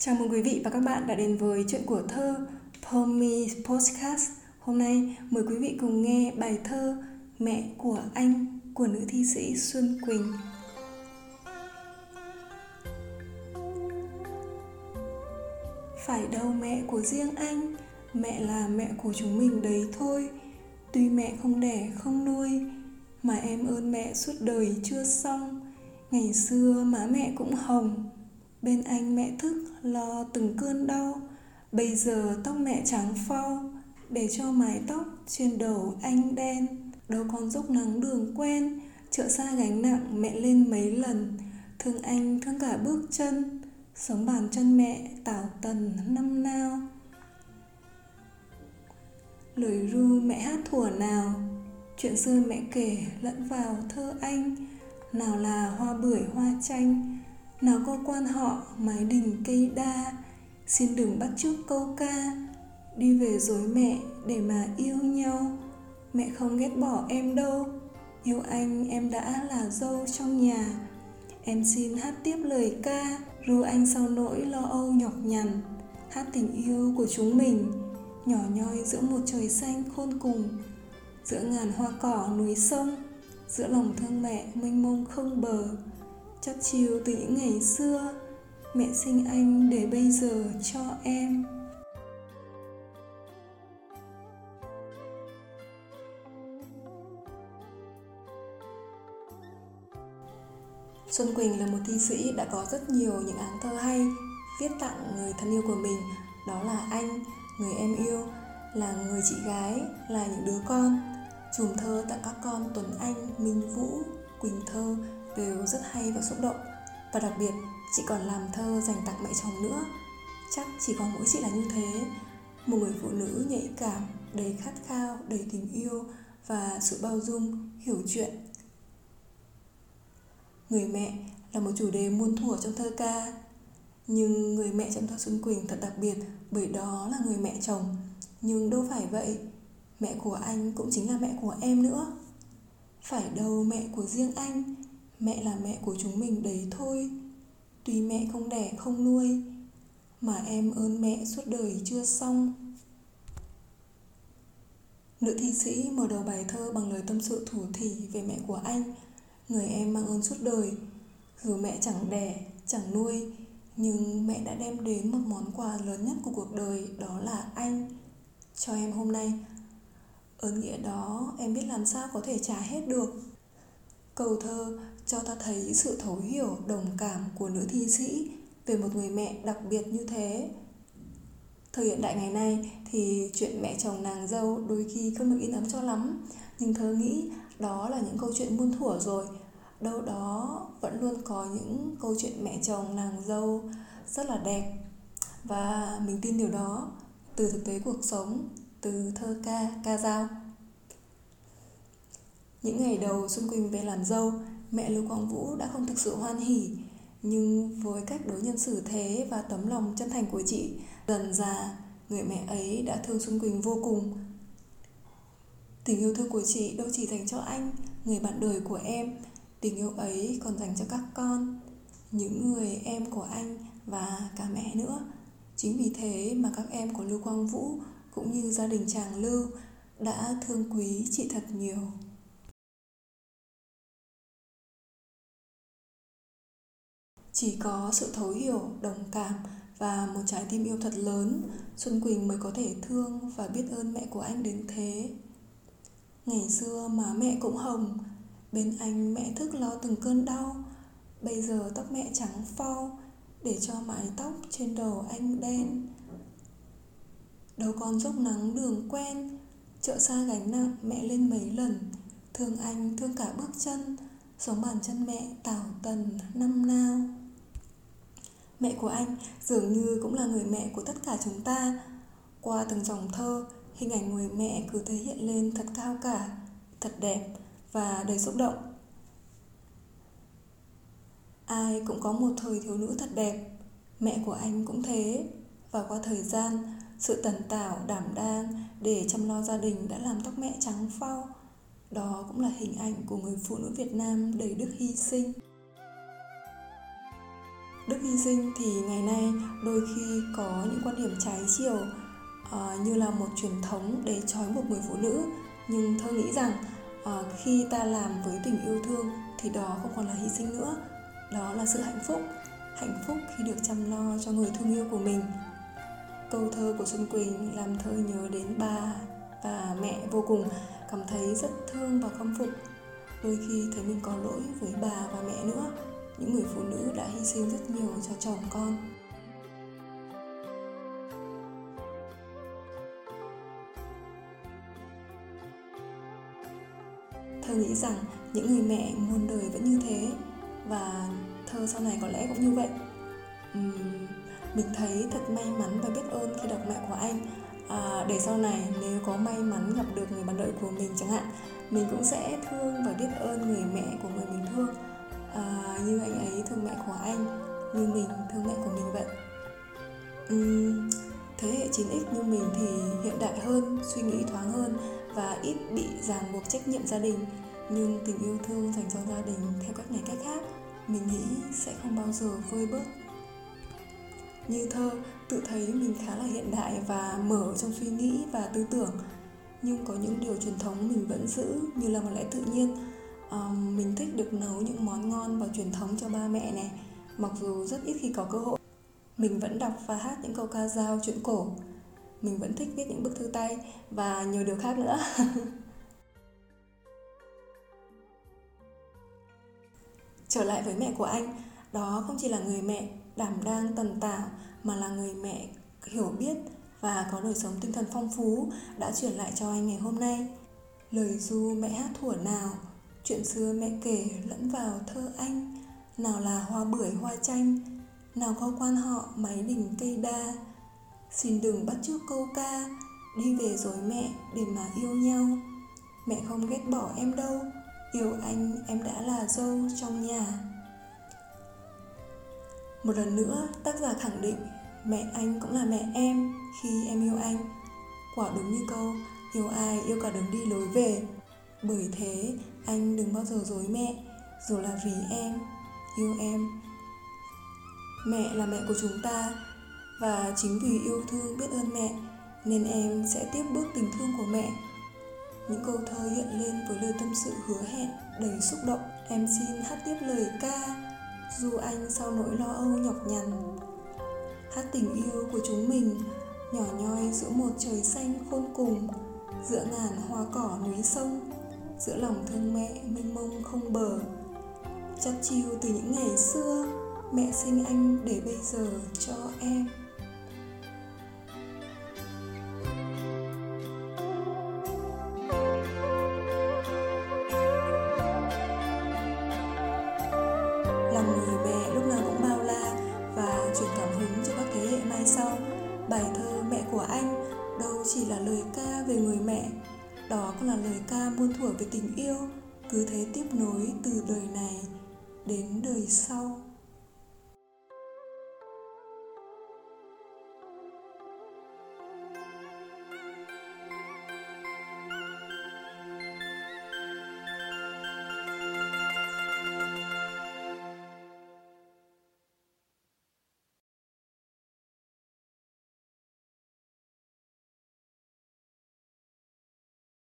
Chào mừng quý vị và các bạn đã đến với chuyện của thơ Pomi Podcast. Hôm nay mời quý vị cùng nghe bài thơ Mẹ của anh của nữ thi sĩ Xuân Quỳnh. Phải đâu mẹ của riêng anh, mẹ là mẹ của chúng mình đấy thôi. Tuy mẹ không đẻ không nuôi, mà em ơn mẹ suốt đời chưa xong. Ngày xưa má mẹ cũng hồng, bên anh mẹ thức lo từng cơn đau. Bây giờ tóc mẹ trắng phau, để cho mái tóc trên đầu anh đen. Đâu còn dốc nắng đường quen, chợ xa gánh nặng mẹ lên mấy lần. Thương anh thương cả bước chân, sống bàn chân mẹ tảo tần năm nao lời ru mẹ hát thủa nào, chuyện xưa mẹ kể lẫn vào thơ anh. Nào là hoa bưởi, hoa chanh nào có quan họ, mái đình cây đa. Xin đừng bắt chước câu ca. Đi về dối mẹ để mà yêu nhau. Mẹ không ghét bỏ em đâu. Yêu anh, em đã là dâu trong nhà. Em xin hát tiếp lời ca. Ru anh sau nỗi lo âu nhọc nhằn. Hát tình yêu của chúng mình. Nhỏ nhoi giữa một trời xanh khôn cùng. Giữa ngàn hoa cỏ núi sông. Giữa lòng thương mẹ mênh mông không bờ chắc chiều từ những ngày xưa mẹ sinh anh để bây giờ cho em Xuân Quỳnh là một thi sĩ đã có rất nhiều những áng thơ hay viết tặng người thân yêu của mình đó là anh, người em yêu, là người chị gái, là những đứa con. Chùm thơ tặng các con Tuấn Anh, Minh Vũ, Quỳnh Thơ đều rất hay và xúc động. Và đặc biệt, chị còn làm thơ dành tặng mẹ chồng nữa. Chắc chỉ có mỗi chị là như thế. Một người phụ nữ nhạy cảm, đầy khát khao, đầy tình yêu và sự bao dung, hiểu chuyện. Người mẹ là một chủ đề muôn thuở trong thơ ca. Nhưng người mẹ trong thơ xuân quỳnh thật đặc biệt bởi đó là người mẹ chồng. Nhưng đâu phải vậy, mẹ của anh cũng chính là mẹ của em nữa. Phải đâu mẹ của riêng anh mẹ là mẹ của chúng mình đấy thôi. Tuy mẹ không đẻ, không nuôi, mà em ơn mẹ suốt đời chưa xong. Nữ thi sĩ mở đầu bài thơ bằng lời tâm sự thủ thỉ về mẹ của anh. Người em mang ơn suốt đời. Dù mẹ chẳng đẻ, chẳng nuôi, nhưng mẹ đã đem đến một món quà lớn nhất của cuộc đời, đó là anh. Cho em hôm nay. Ơn nghĩa đó, em biết làm sao có thể trả hết được. Câu thơ cho ta thấy sự thấu hiểu, đồng cảm của nữ thi sĩ về một người mẹ đặc biệt như thế. Thời hiện đại ngày nay thì chuyện mẹ chồng nàng dâu đôi khi không được in ấm cho lắm, nhưng thơ nghĩ đó là những câu chuyện muôn thuở rồi. Đâu đó vẫn luôn có những câu chuyện mẹ chồng nàng dâu rất là đẹp và mình tin điều đó từ thực tế cuộc sống, từ thơ ca, ca dao. Những ngày đầu Xuân Quỳnh về làm dâu, mẹ Lưu Quang Vũ đã không thực sự hoan hỉ, nhưng với cách đối nhân xử thế và tấm lòng chân thành của chị, dần già, người mẹ ấy đã thương Xuân Quỳnh vô cùng. Tình yêu thương của chị đâu chỉ dành cho anh, người bạn đời của em, tình yêu ấy còn dành cho các con, những người em của anh và cả mẹ nữa. Chính vì thế mà các em của Lưu Quang Vũ cũng như gia đình chàng Lưu đã thương quý chị thật nhiều. Chỉ có sự thấu hiểu, đồng cảm và một trái tim yêu thật lớn, Xuân Quỳnh mới có thể thương và biết ơn mẹ của anh đến thế. Ngày xưa má mẹ cũng hồng, bên anh mẹ thức lo từng cơn đau, bây giờ tóc mẹ trắng phau để cho mái tóc trên đầu anh đen. Đâu còn dốc nắng đường quen, chợ xa gánh nặng mẹ lên mấy lần, thương anh thương cả bước chân, sống bàn chân mẹ tảo tần năm nao. Mẹ của anh dường như cũng là người mẹ của tất cả chúng ta. Qua từng dòng thơ, hình ảnh người mẹ cứ thể hiện lên thật cao cả, thật đẹp và đầy xúc động. Ai cũng có một thời thiếu nữ thật đẹp, mẹ của anh cũng thế. Và qua thời gian, sự tần tảo, đảm đang để chăm lo gia đình đã làm tóc mẹ trắng phau. Đó cũng là hình ảnh của người phụ nữ Việt Nam đầy đức hy sinh đức hy sinh thì ngày nay đôi khi có những quan điểm trái chiều uh, như là một truyền thống để trói buộc người phụ nữ. Nhưng thơ nghĩ rằng uh, khi ta làm với tình yêu thương thì đó không còn là hy sinh nữa. Đó là sự hạnh phúc. Hạnh phúc khi được chăm lo cho người thương yêu của mình. Câu thơ của xuân quỳnh làm thơ nhớ đến ba và mẹ vô cùng cảm thấy rất thương và khâm phục. Đôi khi thấy mình có lỗi với bà và mẹ nữa những người phụ nữ đã hy sinh rất nhiều cho chồng con. Thơ nghĩ rằng những người mẹ muôn đời vẫn như thế và thơ sau này có lẽ cũng như vậy. Uhm, mình thấy thật may mắn và biết ơn khi đọc mẹ của anh. À, để sau này nếu có may mắn gặp được người bạn đời của mình chẳng hạn mình cũng sẽ thương và biết ơn người mẹ của người mình thương à, như anh ấy thương mẹ của anh như mình thương mẹ của mình vậy. Uhm, thế hệ 9x như mình thì hiện đại hơn suy nghĩ thoáng hơn và ít bị ràng buộc trách nhiệm gia đình. Nhưng tình yêu thương dành cho gia đình theo cách này cách khác mình nghĩ sẽ không bao giờ vơi bớt. Như thơ tự thấy mình khá là hiện đại và mở trong suy nghĩ và tư tưởng. Nhưng có những điều truyền thống mình vẫn giữ như là một lẽ tự nhiên um, mình thích được nấu những món ngon và truyền thống cho ba mẹ này. Mặc dù rất ít khi có cơ hội mình vẫn đọc và hát những câu ca dao chuyện cổ. Mình vẫn thích viết những bức thư tay và nhiều điều khác nữa. Trở lại với mẹ của anh đó không chỉ là người mẹ đảm đang tần tảo mà là người mẹ hiểu biết và có đời sống tinh thần phong phú đã chuyển lại cho anh ngày hôm nay. Lời du mẹ hát thuở nào chuyện xưa mẹ kể lẫn vào thơ anh. Nào là hoa bưởi, hoa chanh, nào có quan họ máy đình cây đa. Xin đừng bắt chước câu ca, đi về rồi mẹ để mà yêu nhau. Mẹ không ghét bỏ em đâu, yêu anh em đã là dâu trong nhà. Một lần nữa, tác giả khẳng định, mẹ anh cũng là mẹ em khi em yêu anh. Quả đúng như câu, yêu ai, yêu cả đường đi lối về bởi thế, anh đừng bao giờ dối mẹ, dù là vì em, yêu em. Mẹ là mẹ của chúng ta, và chính vì yêu thương biết ơn mẹ, nên em sẽ tiếp bước tình thương của mẹ. Những câu thơ hiện lên với lời tâm sự hứa hẹn, đầy xúc động. Em xin hát tiếp lời ca, dù anh sau nỗi lo âu nhọc nhằn, hát tình yêu của chúng mình, nhỏ nhoi giữa một trời xanh khôn cùng, giữa ngàn hoa cỏ núi sông giữa lòng thương mẹ, mênh mông không bờ. Chắt chiu từ những ngày xưa, mẹ sinh anh để bây giờ cho em. Lòng người mẹ lúc nào cũng bao la và truyền cảm hứng cho các thế hệ mai sau. Bài thơ mẹ của anh đâu chỉ là lời ca về người mẹ đó cũng là lời ca muôn thuở về tình yêu, cứ thế tiếp nối từ đời này đến đời sau.